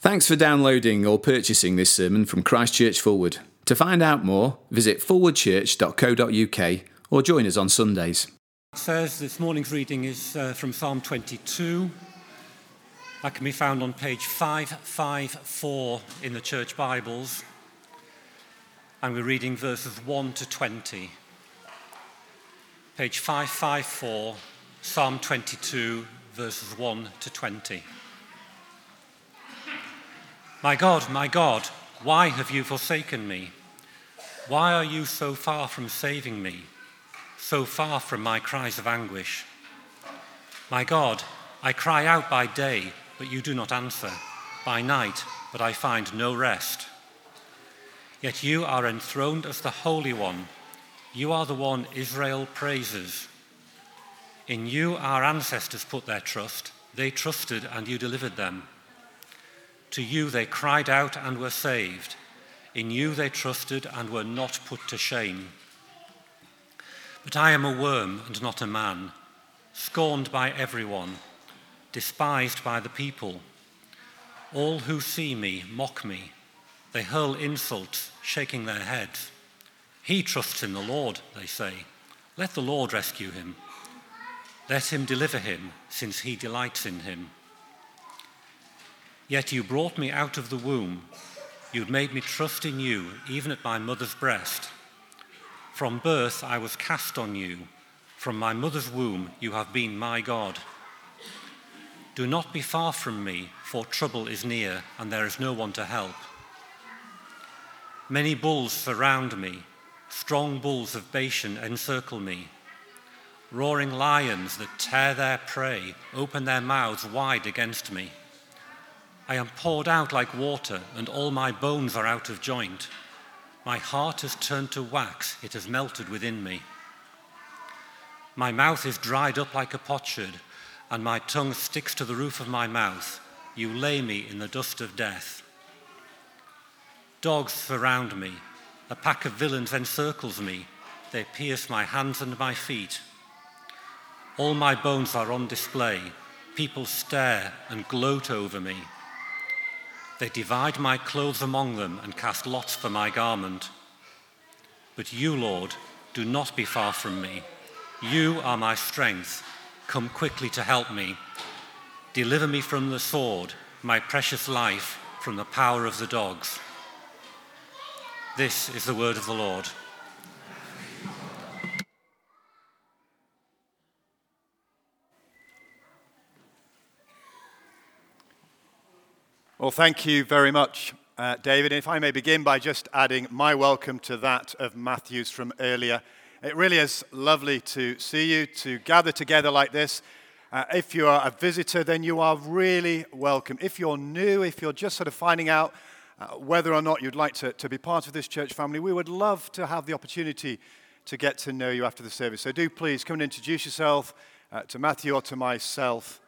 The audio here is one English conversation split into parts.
Thanks for downloading or purchasing this sermon from Christchurch Forward. To find out more, visit forwardchurch.co.uk or join us on Sundays. It says this morning's reading is uh, from Psalm 22. That can be found on page 554 in the church Bibles. And we're reading verses 1 to 20. Page 554, Psalm 22, verses 1 to 20. My God, my God, why have you forsaken me? Why are you so far from saving me, so far from my cries of anguish? My God, I cry out by day, but you do not answer, by night, but I find no rest. Yet you are enthroned as the Holy One. You are the one Israel praises. In you our ancestors put their trust. They trusted and you delivered them. To you they cried out and were saved. In you they trusted and were not put to shame. But I am a worm and not a man, scorned by everyone, despised by the people. All who see me mock me. They hurl insults, shaking their heads. He trusts in the Lord, they say. Let the Lord rescue him. Let him deliver him, since he delights in him. Yet you brought me out of the womb. You'd made me trust in you, even at my mother's breast. From birth I was cast on you. From my mother's womb you have been my God. Do not be far from me, for trouble is near, and there is no one to help. Many bulls surround me, strong bulls of Bashan encircle me. Roaring lions that tear their prey open their mouths wide against me. I am poured out like water, and all my bones are out of joint. My heart has turned to wax, it has melted within me. My mouth is dried up like a potsherd, and my tongue sticks to the roof of my mouth. You lay me in the dust of death. Dogs surround me. A pack of villains encircles me. They pierce my hands and my feet. All my bones are on display. People stare and gloat over me. They divide my clothes among them and cast lots for my garment. But you, Lord, do not be far from me. You are my strength. Come quickly to help me. Deliver me from the sword, my precious life from the power of the dogs. This is the word of the Lord. Well, thank you very much, uh, David. If I may begin by just adding my welcome to that of Matthew's from earlier. It really is lovely to see you, to gather together like this. Uh, if you are a visitor, then you are really welcome. If you're new, if you're just sort of finding out uh, whether or not you'd like to, to be part of this church family, we would love to have the opportunity to get to know you after the service. So do please come and introduce yourself uh, to Matthew or to myself.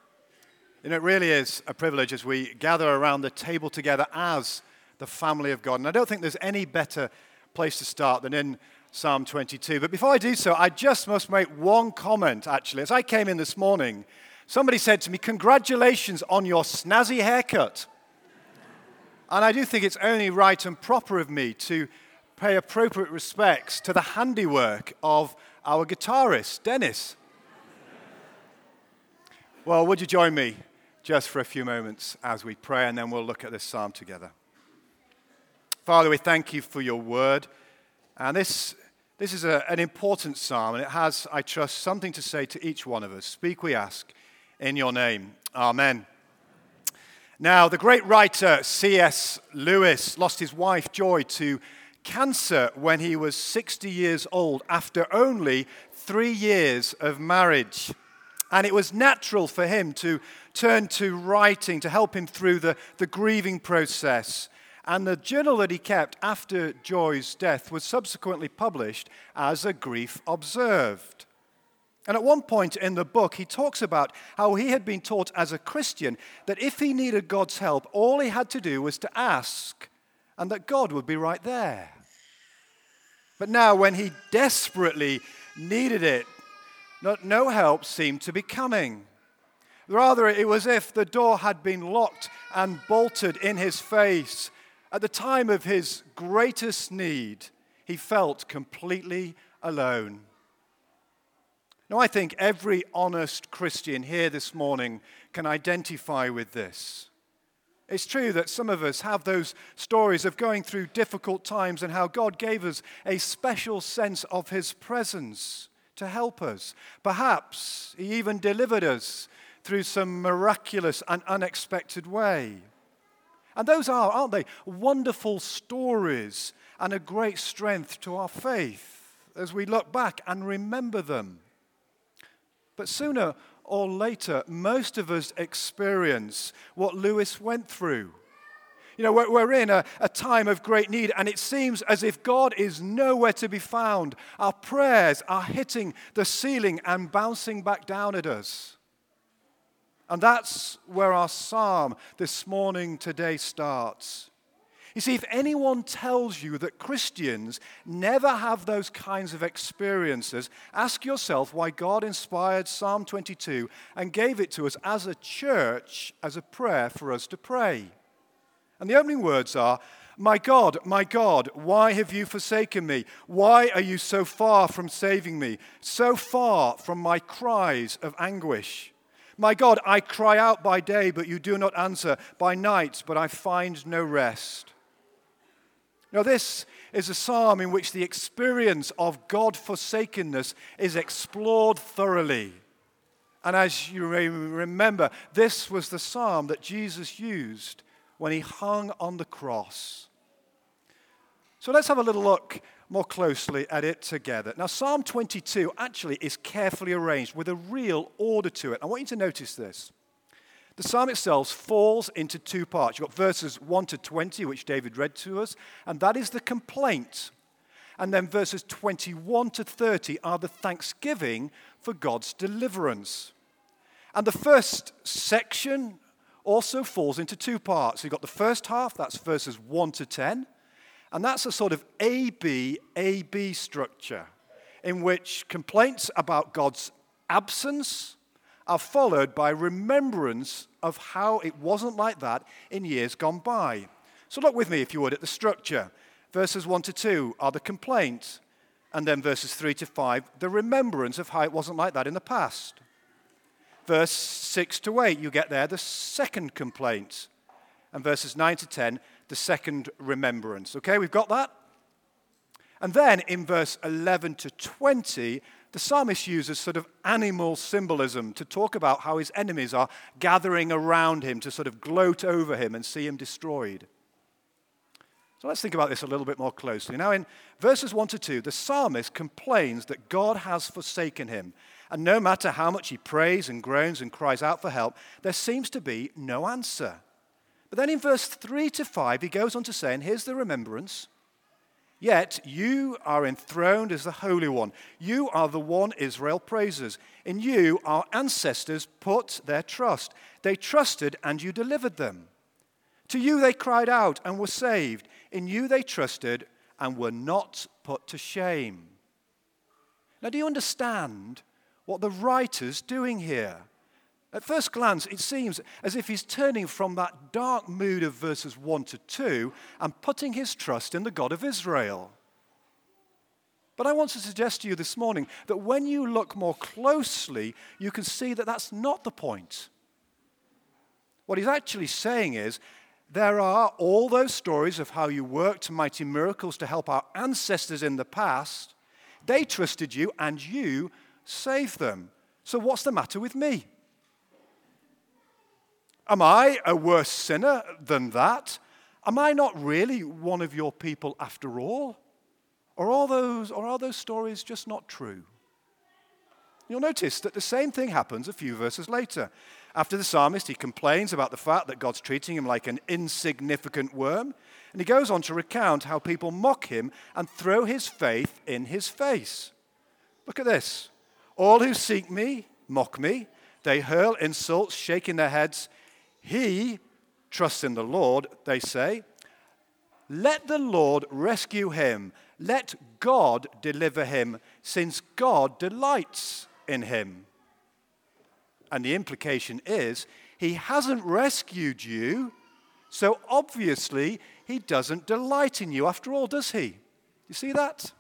Know, it really is a privilege as we gather around the table together as the family of God. And I don't think there's any better place to start than in Psalm 22. But before I do so, I just must make one comment, actually. As I came in this morning, somebody said to me, Congratulations on your snazzy haircut. And I do think it's only right and proper of me to pay appropriate respects to the handiwork of our guitarist, Dennis. Well, would you join me just for a few moments as we pray, and then we'll look at this psalm together. Father, we thank you for your word. And this, this is a, an important psalm, and it has, I trust, something to say to each one of us. Speak, we ask, in your name. Amen. Now, the great writer C.S. Lewis lost his wife, Joy, to cancer when he was 60 years old after only three years of marriage. And it was natural for him to turn to writing to help him through the, the grieving process. And the journal that he kept after Joy's death was subsequently published as a grief observed. And at one point in the book, he talks about how he had been taught as a Christian that if he needed God's help, all he had to do was to ask, and that God would be right there. But now, when he desperately needed it, no, no help seemed to be coming. Rather, it was as if the door had been locked and bolted in his face. At the time of his greatest need, he felt completely alone. Now, I think every honest Christian here this morning can identify with this. It's true that some of us have those stories of going through difficult times and how God gave us a special sense of His presence to help us. Perhaps He even delivered us through some miraculous and unexpected way. And those are, aren't they, wonderful stories and a great strength to our faith as we look back and remember them. But sooner or later, most of us experience what Lewis went through. You know, we're, in a, a, time of great need, and it seems as if God is nowhere to be found. Our prayers are hitting the ceiling and bouncing back down at us. And that's where our psalm this morning, today, starts. You see, if anyone tells you that Christians never have those kinds of experiences, ask yourself why God inspired Psalm 22 and gave it to us as a church, as a prayer for us to pray. And the opening words are, My God, my God, why have you forsaken me? Why are you so far from saving me, so far from my cries of anguish? My God, I cry out by day, but you do not answer, by night, but I find no rest. Now, this is a psalm in which the experience of God forsakenness is explored thoroughly. And as you may remember, this was the psalm that Jesus used when he hung on the cross. So let's have a little look more closely at it together. Now, Psalm 22 actually is carefully arranged with a real order to it. I want you to notice this. The psalm itself falls into two parts. You've got verses 1 to 20, which David read to us, and that is the complaint. And then verses 21 to 30 are the thanksgiving for God's deliverance. And the first section also falls into two parts. You've got the first half, that's verses 1 to 10, and that's a sort of A B A B structure in which complaints about God's absence are followed by remembrance of how it wasn't like that in years gone by. So look with me, if you would, at the structure. Verses 1 to 2 are the complaint, and then verses 3 to 5, the remembrance of how it wasn't like that in the past. Verse 6 to 8, you get there the second complaint. And verses 9 to 10, the second remembrance. Okay, we've got that? And then in verse 11 to 20, the psalmist uses sort of animal symbolism to talk about how his enemies are gathering around him to sort of gloat over him and see him destroyed. So let's think about this a little bit more closely. Now, in verses 1 to 2, the psalmist complains that God has forsaken him. And no matter how much he prays and groans and cries out for help, there seems to be no answer. But then in verse 3 to 5, he goes on to say, and here's the remembrance Yet you are enthroned as the Holy One. You are the one Israel praises. In you our ancestors put their trust. They trusted and you delivered them. To you they cried out and were saved. In you they trusted and were not put to shame. Now, do you understand what the writer's doing here? At first glance, it seems as if he's turning from that dark mood of verses 1 to 2 and putting his trust in the God of Israel. But I want to suggest to you this morning that when you look more closely, you can see that that's not the point. What he's actually saying is there are all those stories of how you worked mighty miracles to help our ancestors in the past. They trusted you and you saved them. So, what's the matter with me? Am I a worse sinner than that? Am I not really one of your people after all? Or are those, or are those stories just not true? You'll notice that the same thing happens a few verses later. After the psalmist, he complains about the fact that God's treating him like an insignificant worm, and he goes on to recount how people mock him and throw his faith in his face. Look at this. All who seek me mock me. They hurl insults, shaking their heads. He trusts in the Lord, they say. Let the Lord rescue him. Let God deliver him, since God delights in him. And the implication is he hasn't rescued you, so obviously he doesn't delight in you after all, does he? You see that?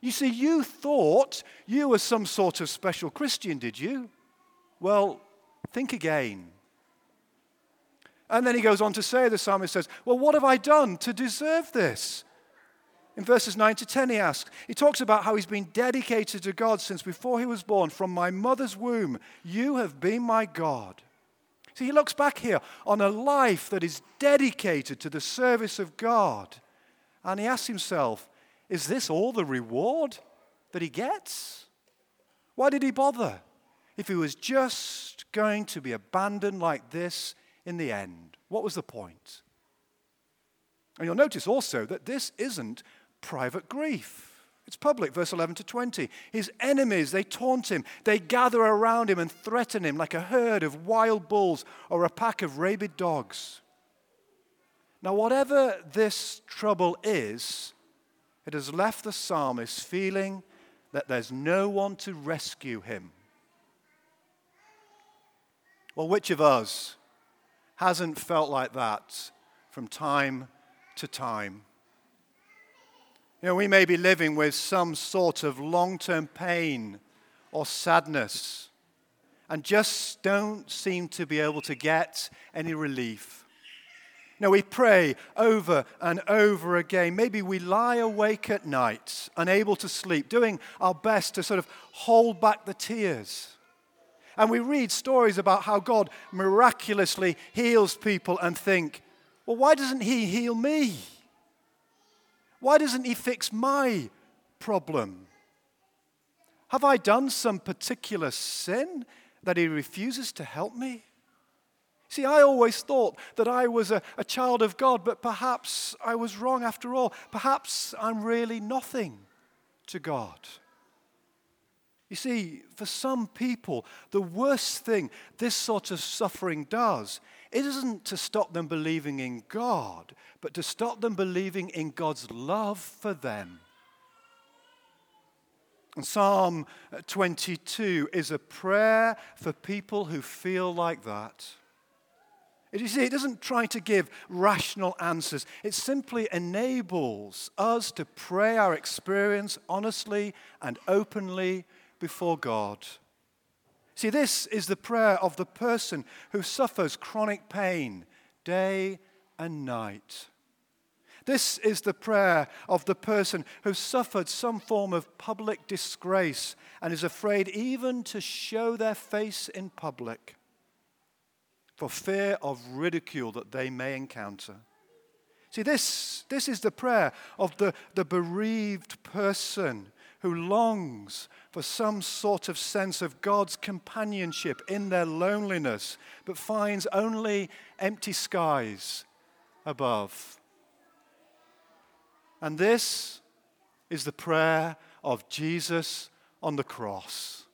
You see, you thought you were some sort of special Christian, did you? Well, think again. And then he goes on to say, the psalmist says, Well, what have I done to deserve this? In verses 9 to 10, he asks, he talks about how he's been dedicated to God since before he was born. From my mother's womb, you have been my God. See, he looks back here on a life that is dedicated to the service of God. And he asks himself, is this all the reward that he gets? Why did he bother if he was just going to be abandoned like this in the end? What was the point? And you'll notice also that this isn't private grief. It's public, verse 11 to 20. His enemies, they taunt him. They gather around him and threaten him like a herd of wild bulls or a pack of rabid dogs. Now, whatever this trouble is, it has left the psalmist feeling that there's no one to rescue him. Well, which of us hasn't felt like that from time to time? You know, we may be living with some sort of long term pain or sadness and just don't seem to be able to get any relief. Know, we pray over and over again. Maybe we lie awake at night, unable to sleep, doing our best to sort of hold back the tears. And we read stories about how God miraculously heals people and think, well, why doesn't He heal me? Why doesn't He fix my problem? Have I done some particular sin that He refuses to help me? See, I always thought that I was a, a, child of God, but perhaps I was wrong after all. Perhaps I'm really nothing to God. You see, for some people, the worst thing this sort of suffering does it isn't to stop them believing in God, but to stop them believing in God's love for them. And Psalm 22 is a prayer for people who feel like that. You see, it doesn't try to give rational answers. It simply enables us to pray our experience honestly and openly before God. See, this is the prayer of the person who suffers chronic pain day and night. This is the prayer of the person who suffered some form of public disgrace and is afraid even to show their face in public for fear of ridicule that they may encounter. See, this, this is the prayer of the, the bereaved person who longs for some sort of sense of God's companionship in their loneliness, but finds only empty skies above. And this is the prayer of Jesus on the cross.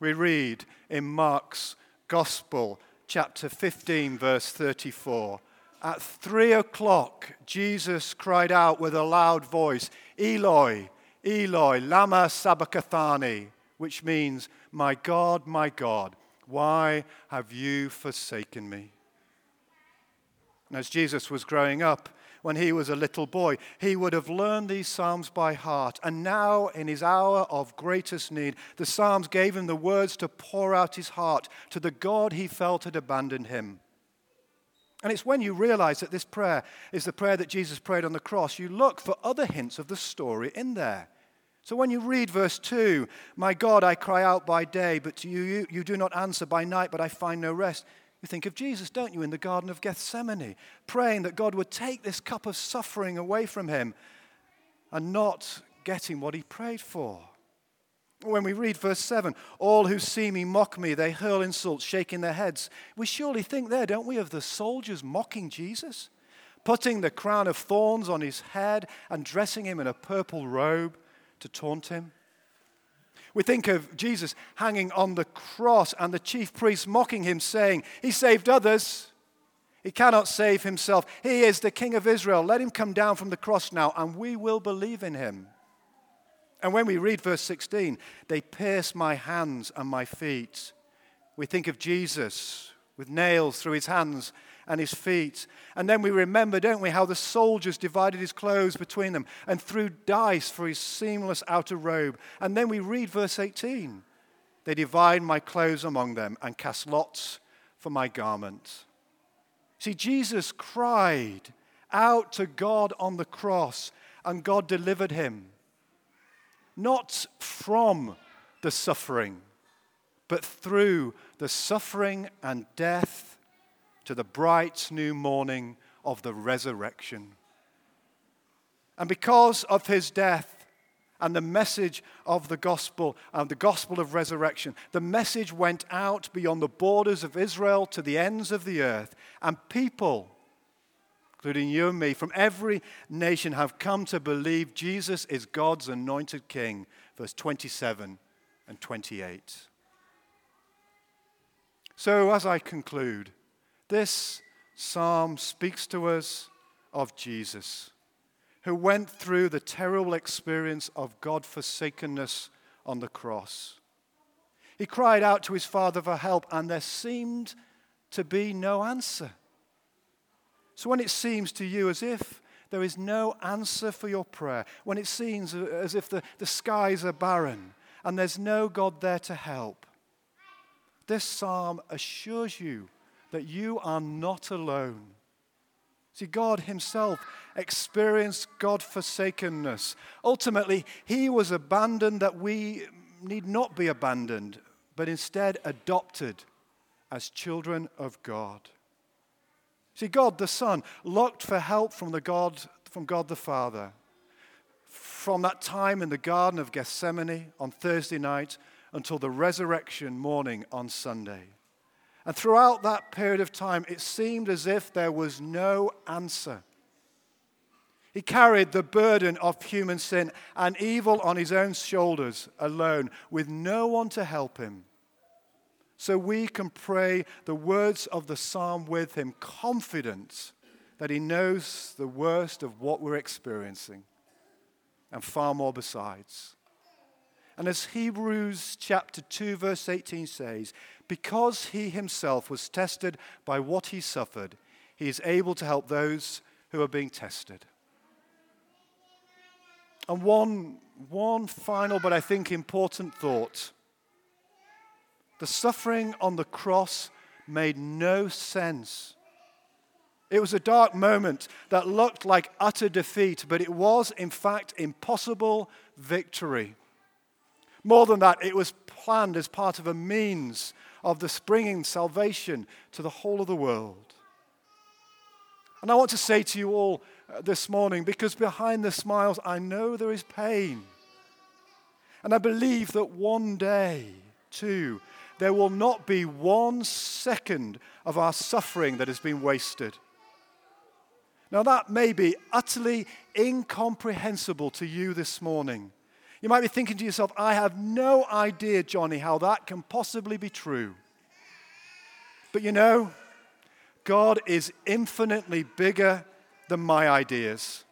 We read in Mark's Gospel, chapter 15, verse 34. At three o'clock, Jesus cried out with a loud voice, Eloi, Eloi, Lama Sabachthani, which means, My God, my God, why have you forsaken me? And as Jesus was growing up, when he was a little boy, he would have learned these Psalms by heart. And now, in his hour of greatest need, the Psalms gave him the words to pour out his heart to the God he felt had abandoned him. And it's when you realize that this prayer is the prayer that Jesus prayed on the cross, you look for other hints of the story in there. So when you read verse 2, My God, I cry out by day, but to you, you, you do not answer by night, but I find no rest. You think of Jesus, don't you, in the Garden of Gethsemane, praying that God would take this cup of suffering away from him and not getting what he prayed for. When we read verse 7, all who see me mock me, they hurl insults, shaking their heads. We surely think there, don't we, of the soldiers mocking Jesus, putting the crown of thorns on his head and dressing him in a purple robe to taunt him. We think of Jesus hanging on the cross and the chief priests mocking him, saying, He saved others. He cannot save himself. He is the King of Israel. Let him come down from the cross now, and we will believe in him. And when we read verse 16, they pierce my hands and my feet. We think of Jesus with nails through his hands and his feet. And then we remember, don't we, how the soldiers divided his clothes between them and threw dice for his seamless outer robe. And then we read verse 18 They divide my clothes among them and cast lots for my garment. See, Jesus cried out to God on the cross, and God delivered him not from the suffering, but through the suffering and death to the bright new morning of the resurrection. And because of his death and the message of the gospel and the gospel of resurrection, the message went out beyond the borders of Israel to the ends of the earth, and people including you and me, from every nation have come to believe Jesus is God's anointed king. Verse 27 and 28. So, as I conclude, this psalm speaks to us of Jesus, who went through the terrible experience of God forsakenness on the cross. He cried out to his Father for help, and there seemed to be no answer. So when it seems to you as if there is no answer for your prayer, when it seems as if the, the skies are barren and there's no God there to help, this psalm assures you that you are not alone. See, God Himself experienced God forsakenness. Ultimately, He was abandoned that we need not be abandoned, but instead adopted as children of God. See, God the Son looked for help from, the God, from God the Father. From that time in the Garden of Gethsemane on Thursday night until the resurrection morning on Sunday. And throughout that period of time, it seemed as if there was no answer. He carried the burden of human sin and evil on his own shoulders alone, with no one to help him so we can pray the words of the psalm with him, confident that he knows the worst of what we're experiencing and far more besides. And as Hebrews chapter 2, verse 18 says, because he himself was tested by what he suffered, he is able to help those who are being tested. And one, one final, but I think important thought the suffering on the cross made no sense. It was a dark moment that looked like utter defeat, but it was, in fact, impossible victory. More than that, it was planned as part of a means of the springing salvation to the whole of the world. And I want to say to you all uh, this morning, because behind the smiles, I know there is pain. And I believe that one day, too, there will not be one second of our suffering that has been wasted. Now, that may be utterly incomprehensible to you this morning. You might be thinking to yourself, I have no idea, Johnny, how that can possibly be true. But you know, God is infinitely bigger than my ideas.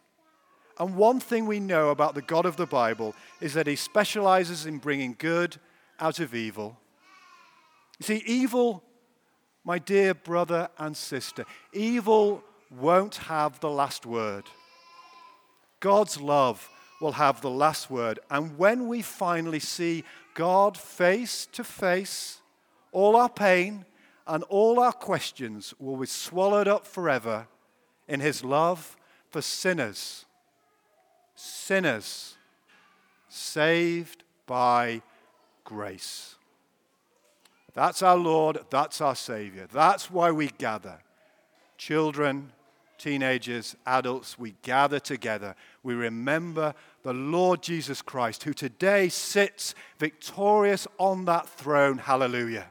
And one thing we know about the God of the Bible is that he specializes in bringing good out of evil. You see, evil, my dear brother and sister, evil won't have the last word. God's love will have the last word. And when we finally see God face to face, all our pain and all our questions will be swallowed up forever in his love for sinners. Sinners saved by grace. That's our Lord, that's our Savior. That's why we gather. Children, teenagers, adults, we gather together. We remember the Lord Jesus Christ, who today sits victorious on that throne. Hallelujah.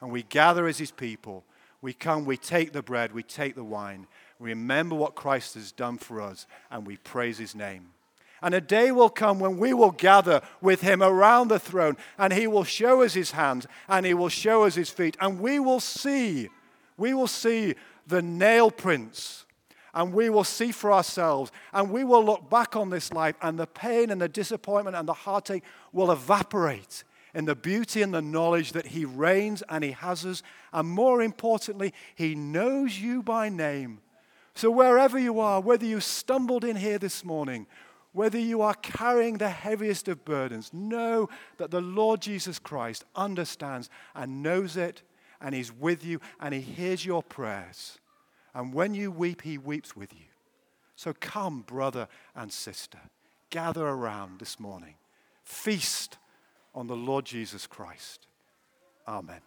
And we gather as his people. We come, we take the bread, we take the wine. Remember what Christ has done for us, and we praise his name. And a day will come when we will gather with him around the throne, and he will show us his hands, and he will show us his feet, and we will see, we will see the nail prints and we will see for ourselves and we will look back on this life and the pain and the disappointment and the heartache will evaporate in the beauty and the knowledge that He reigns and He has us. And more importantly, He knows you by name. So wherever you are, whether you stumbled in here this morning, whether you are carrying the heaviest of burdens, know that the Lord Jesus Christ understands and knows it, and He's with you, and He hears your prayers. And when you weep, He weeps with you. So come, brother and sister, gather around this morning. Feast on the Lord Jesus Christ. Amen.